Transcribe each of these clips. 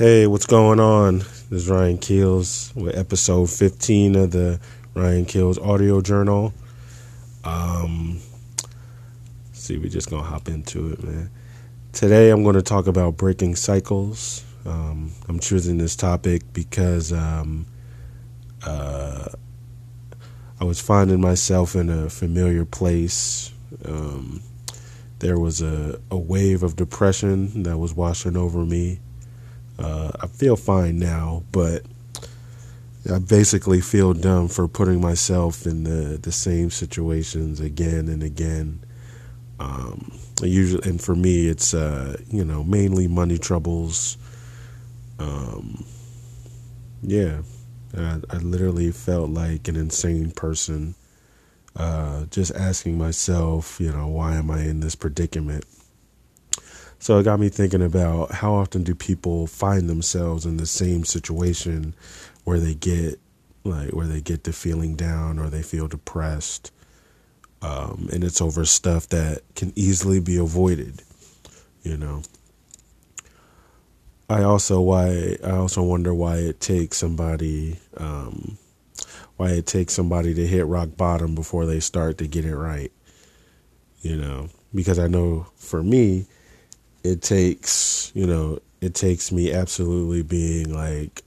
Hey, what's going on? This is Ryan Keels with episode 15 of the Ryan Keels audio journal. Um, see, we're just gonna hop into it, man. Today, I'm going to talk about breaking cycles. Um, I'm choosing this topic because um, uh, I was finding myself in a familiar place. Um, there was a, a wave of depression that was washing over me. Uh, I feel fine now, but I basically feel dumb for putting myself in the, the same situations again and again. Um, usually, and for me, it's uh, you know mainly money troubles. Um, yeah, I, I literally felt like an insane person. Uh, just asking myself, you know, why am I in this predicament? So it got me thinking about how often do people find themselves in the same situation where they get like where they get to feeling down or they feel depressed. Um, and it's over stuff that can easily be avoided, you know. I also why I also wonder why it takes somebody um, why it takes somebody to hit rock bottom before they start to get it right. You know, because I know for me, it takes you know it takes me absolutely being like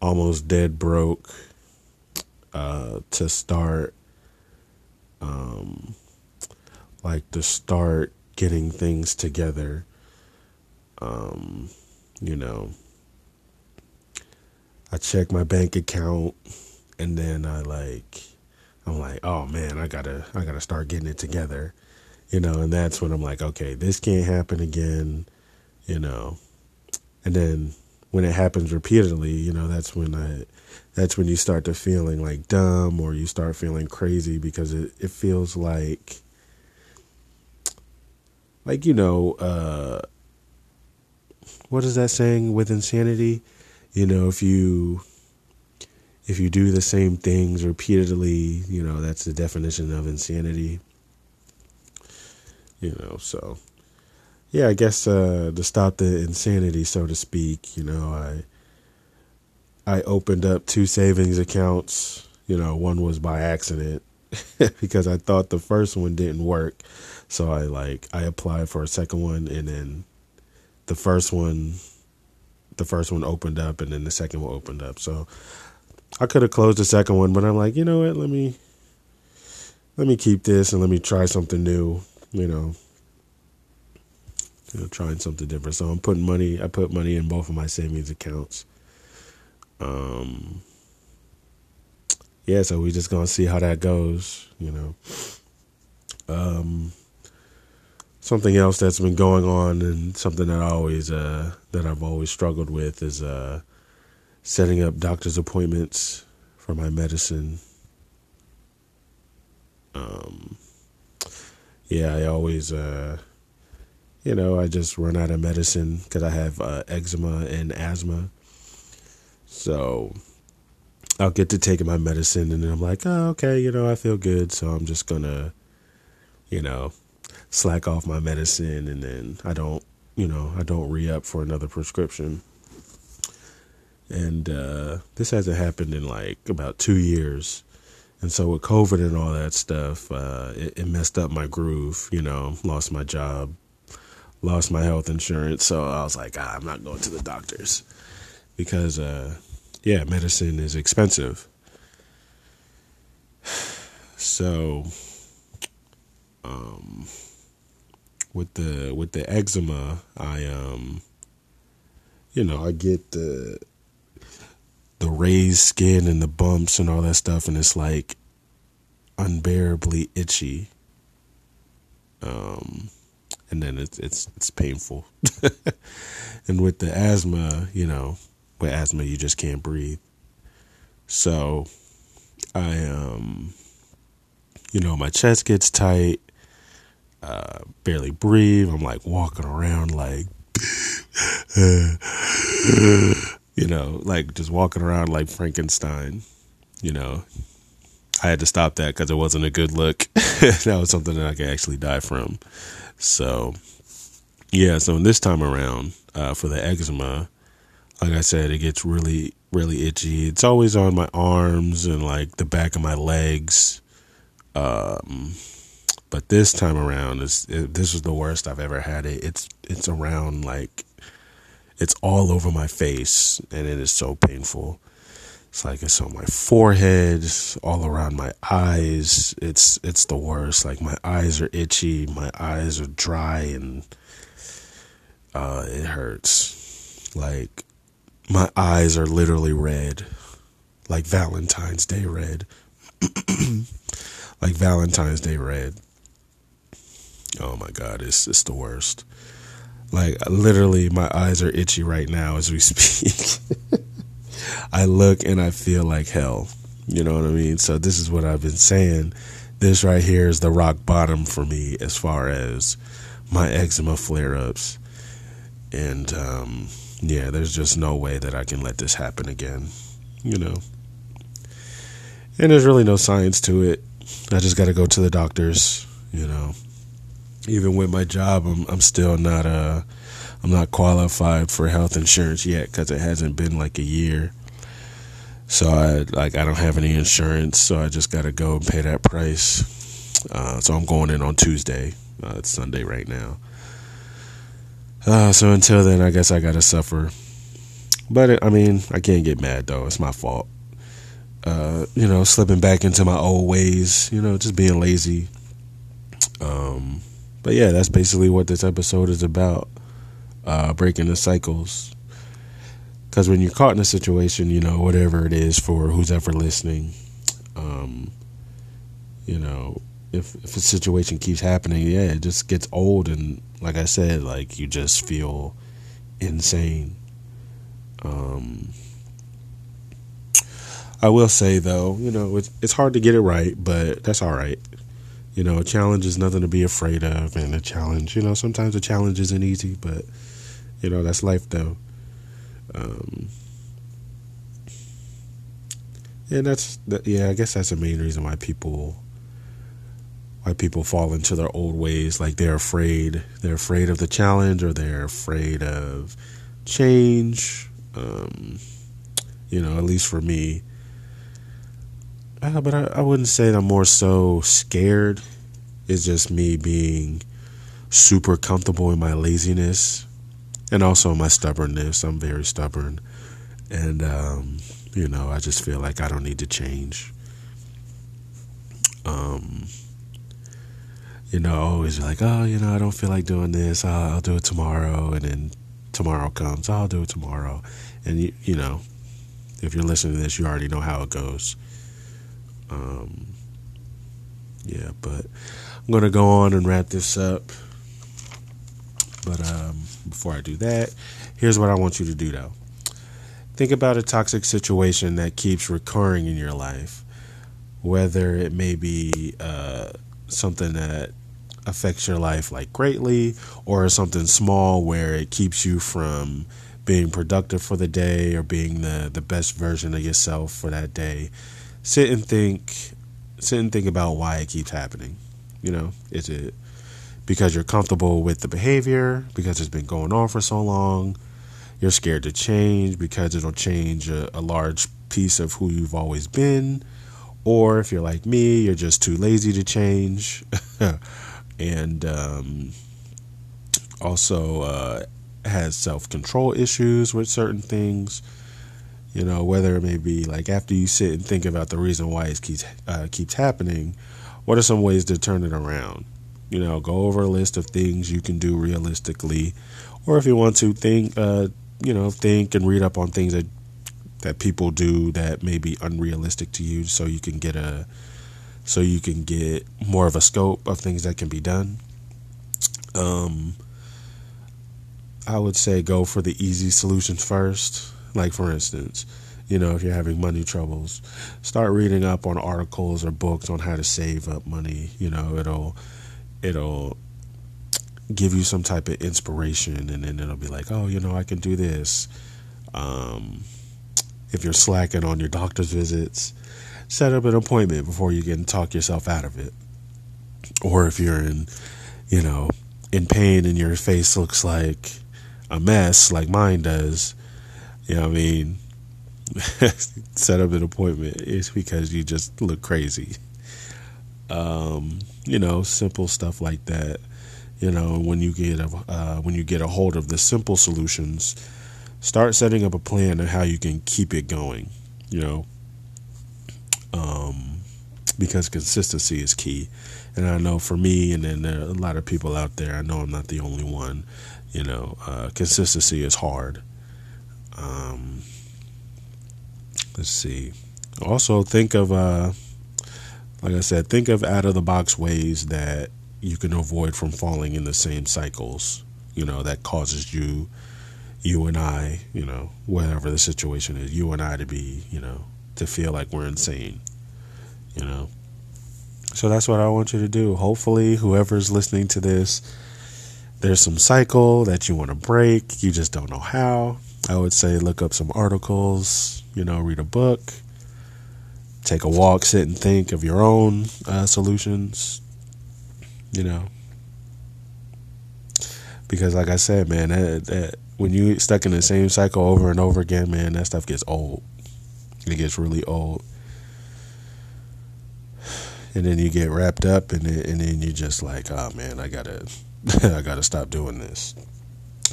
almost dead broke uh, to start um, like to start getting things together. Um, you know, I check my bank account and then I like I'm like, oh man, I gotta I gotta start getting it together. You know, and that's when I'm like, okay, this can't happen again, you know. And then when it happens repeatedly, you know, that's when I that's when you start to feeling like dumb or you start feeling crazy because it, it feels like like, you know, uh what is that saying with insanity? You know, if you if you do the same things repeatedly, you know, that's the definition of insanity. You know, so yeah, I guess uh, to stop the insanity, so to speak, you know, I I opened up two savings accounts. You know, one was by accident because I thought the first one didn't work, so I like I applied for a second one, and then the first one, the first one opened up, and then the second one opened up. So I could have closed the second one, but I'm like, you know what? Let me let me keep this and let me try something new. You know, you know, trying something different. So I'm putting money. I put money in both of my savings accounts. Um. Yeah, so we're just gonna see how that goes. You know. Um. Something else that's been going on, and something that I always uh that I've always struggled with is uh setting up doctor's appointments for my medicine. Um, yeah, I always, uh, you know, I just run out of medicine because I have uh, eczema and asthma. So I'll get to taking my medicine and then I'm like, oh, okay, you know, I feel good. So I'm just to, you know, slack off my medicine and then I don't, you know, I don't re up for another prescription and uh, this hasn't happened in like about two years. And so with COVID and all that stuff, uh, it, it, messed up my groove. You know, lost my job, lost my health insurance. So I was like, ah, I'm not going to the doctors because, uh, yeah, medicine is expensive. So, um, with the with the eczema, I um, you know, I get the the raised skin and the bumps and all that stuff, and it's like unbearably itchy. Um, and then it's it's it's painful. and with the asthma, you know, with asthma you just can't breathe. So I um you know, my chest gets tight, uh barely breathe. I'm like walking around like you know, like just walking around like Frankenstein, you know. I had to stop that because it wasn't a good look. that was something that I could actually die from. So, yeah, so this time around, uh, for the eczema, like I said, it gets really, really itchy. It's always on my arms and like the back of my legs. Um, but this time around, this is the worst I've ever had it. It's it's around like it's all over my face, and it is so painful. It's like it's on my forehead, all around my eyes. It's it's the worst. Like my eyes are itchy, my eyes are dry, and uh, it hurts. Like my eyes are literally red, like Valentine's Day red, like Valentine's Day red. Oh my God, it's it's the worst. Like literally, my eyes are itchy right now as we speak. I look and I feel like hell. You know what I mean? So this is what I've been saying. This right here is the rock bottom for me as far as my eczema flare ups. And um, yeah, there's just no way that I can let this happen again. You know. And there's really no science to it. I just got to go to the doctors, you know even with my job, I'm I'm still not uh I'm not qualified for health insurance yet because it hasn't been like a year. So I like I don't have any insurance, so I just got to go and pay that price. Uh, so I'm going in on Tuesday. Uh, it's Sunday right now. Uh, so until then, I guess I got to suffer. But it, I mean, I can't get mad though. It's my fault. Uh, you know, slipping back into my old ways. You know, just being lazy. But yeah, that's basically what this episode is about uh, breaking the cycles. Because when you're caught in a situation, you know, whatever it is for who's ever listening, um, you know, if, if a situation keeps happening, yeah, it just gets old. And like I said, like you just feel insane. Um, I will say though, you know, it's, it's hard to get it right, but that's all right. You know, a challenge is nothing to be afraid of, and a challenge, you know, sometimes a challenge isn't easy, but you know that's life, though. Um, and that's that, yeah, I guess that's the main reason why people why people fall into their old ways. Like they're afraid, they're afraid of the challenge, or they're afraid of change. Um, you know, at least for me, uh, but I, I wouldn't say that I'm more so scared. It's just me being super comfortable in my laziness and also my stubbornness. I'm very stubborn. And, um, you know, I just feel like I don't need to change. Um, you know, always like, oh, you know, I don't feel like doing this. I'll, I'll do it tomorrow. And then tomorrow comes, I'll do it tomorrow. And, you, you know, if you're listening to this, you already know how it goes. Um, yeah, but I'm going to go on and wrap this up. But um, before I do that, here's what I want you to do though. Think about a toxic situation that keeps recurring in your life, whether it may be uh, something that affects your life like greatly or something small where it keeps you from being productive for the day or being the, the best version of yourself for that day sit and think sit and think about why it keeps happening. You know, is it because you're comfortable with the behavior, because it's been going on for so long, you're scared to change because it'll change a, a large piece of who you've always been, or if you're like me, you're just too lazy to change, and um, also uh, has self control issues with certain things you know, whether it may be like after you sit and think about the reason why it keeps uh, keeps happening, what are some ways to turn it around? You know, go over a list of things you can do realistically, or if you want to think, uh, you know, think and read up on things that that people do that may be unrealistic to you, so you can get a so you can get more of a scope of things that can be done. Um, I would say go for the easy solutions first like, for instance, you know, if you're having money troubles, start reading up on articles or books on how to save up money. You know, it'll, it'll give you some type of inspiration, and then it'll be like, oh, you know, I can do this. Um, if you're slacking on your doctor's visits, set up an appointment before you can talk yourself out of it. Or if you're in, you know, in pain and your face looks like a mess, like mine does, you know what I mean, set up an appointment, it's because you just look crazy. Um, you know, simple stuff like that. You know, when you get a uh, when you get a hold of the simple solutions, start setting up a plan of how you can keep it going. You know, um, because consistency is key. And I know for me, and then there are a lot of people out there, I know I'm not the only one. You know, uh, consistency is hard. Um, let's see. Also, think of, uh, like I said, think of out of the box ways that you can avoid from falling in the same cycles. You know, that causes you, you and I, you know, whatever the situation is, you and I to be, you know, to feel like we're insane. You know. So that's what I want you to do. Hopefully, whoever's listening to this, there's some cycle that you want to break. You just don't know how. I would say look up some articles, you know, read a book, take a walk, sit and think of your own uh, solutions, you know. Because, like I said, man, that, that, when you stuck in the same cycle over and over again, man, that stuff gets old. It gets really old and then you get wrapped up in it, and then you just like, oh man, I gotta, I gotta stop doing this.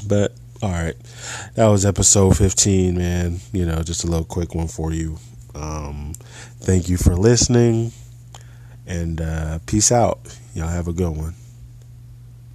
But all right, that was episode fifteen, man. You know, just a little quick one for you. Um, thank you for listening, and uh, peace out. Y'all have a good one.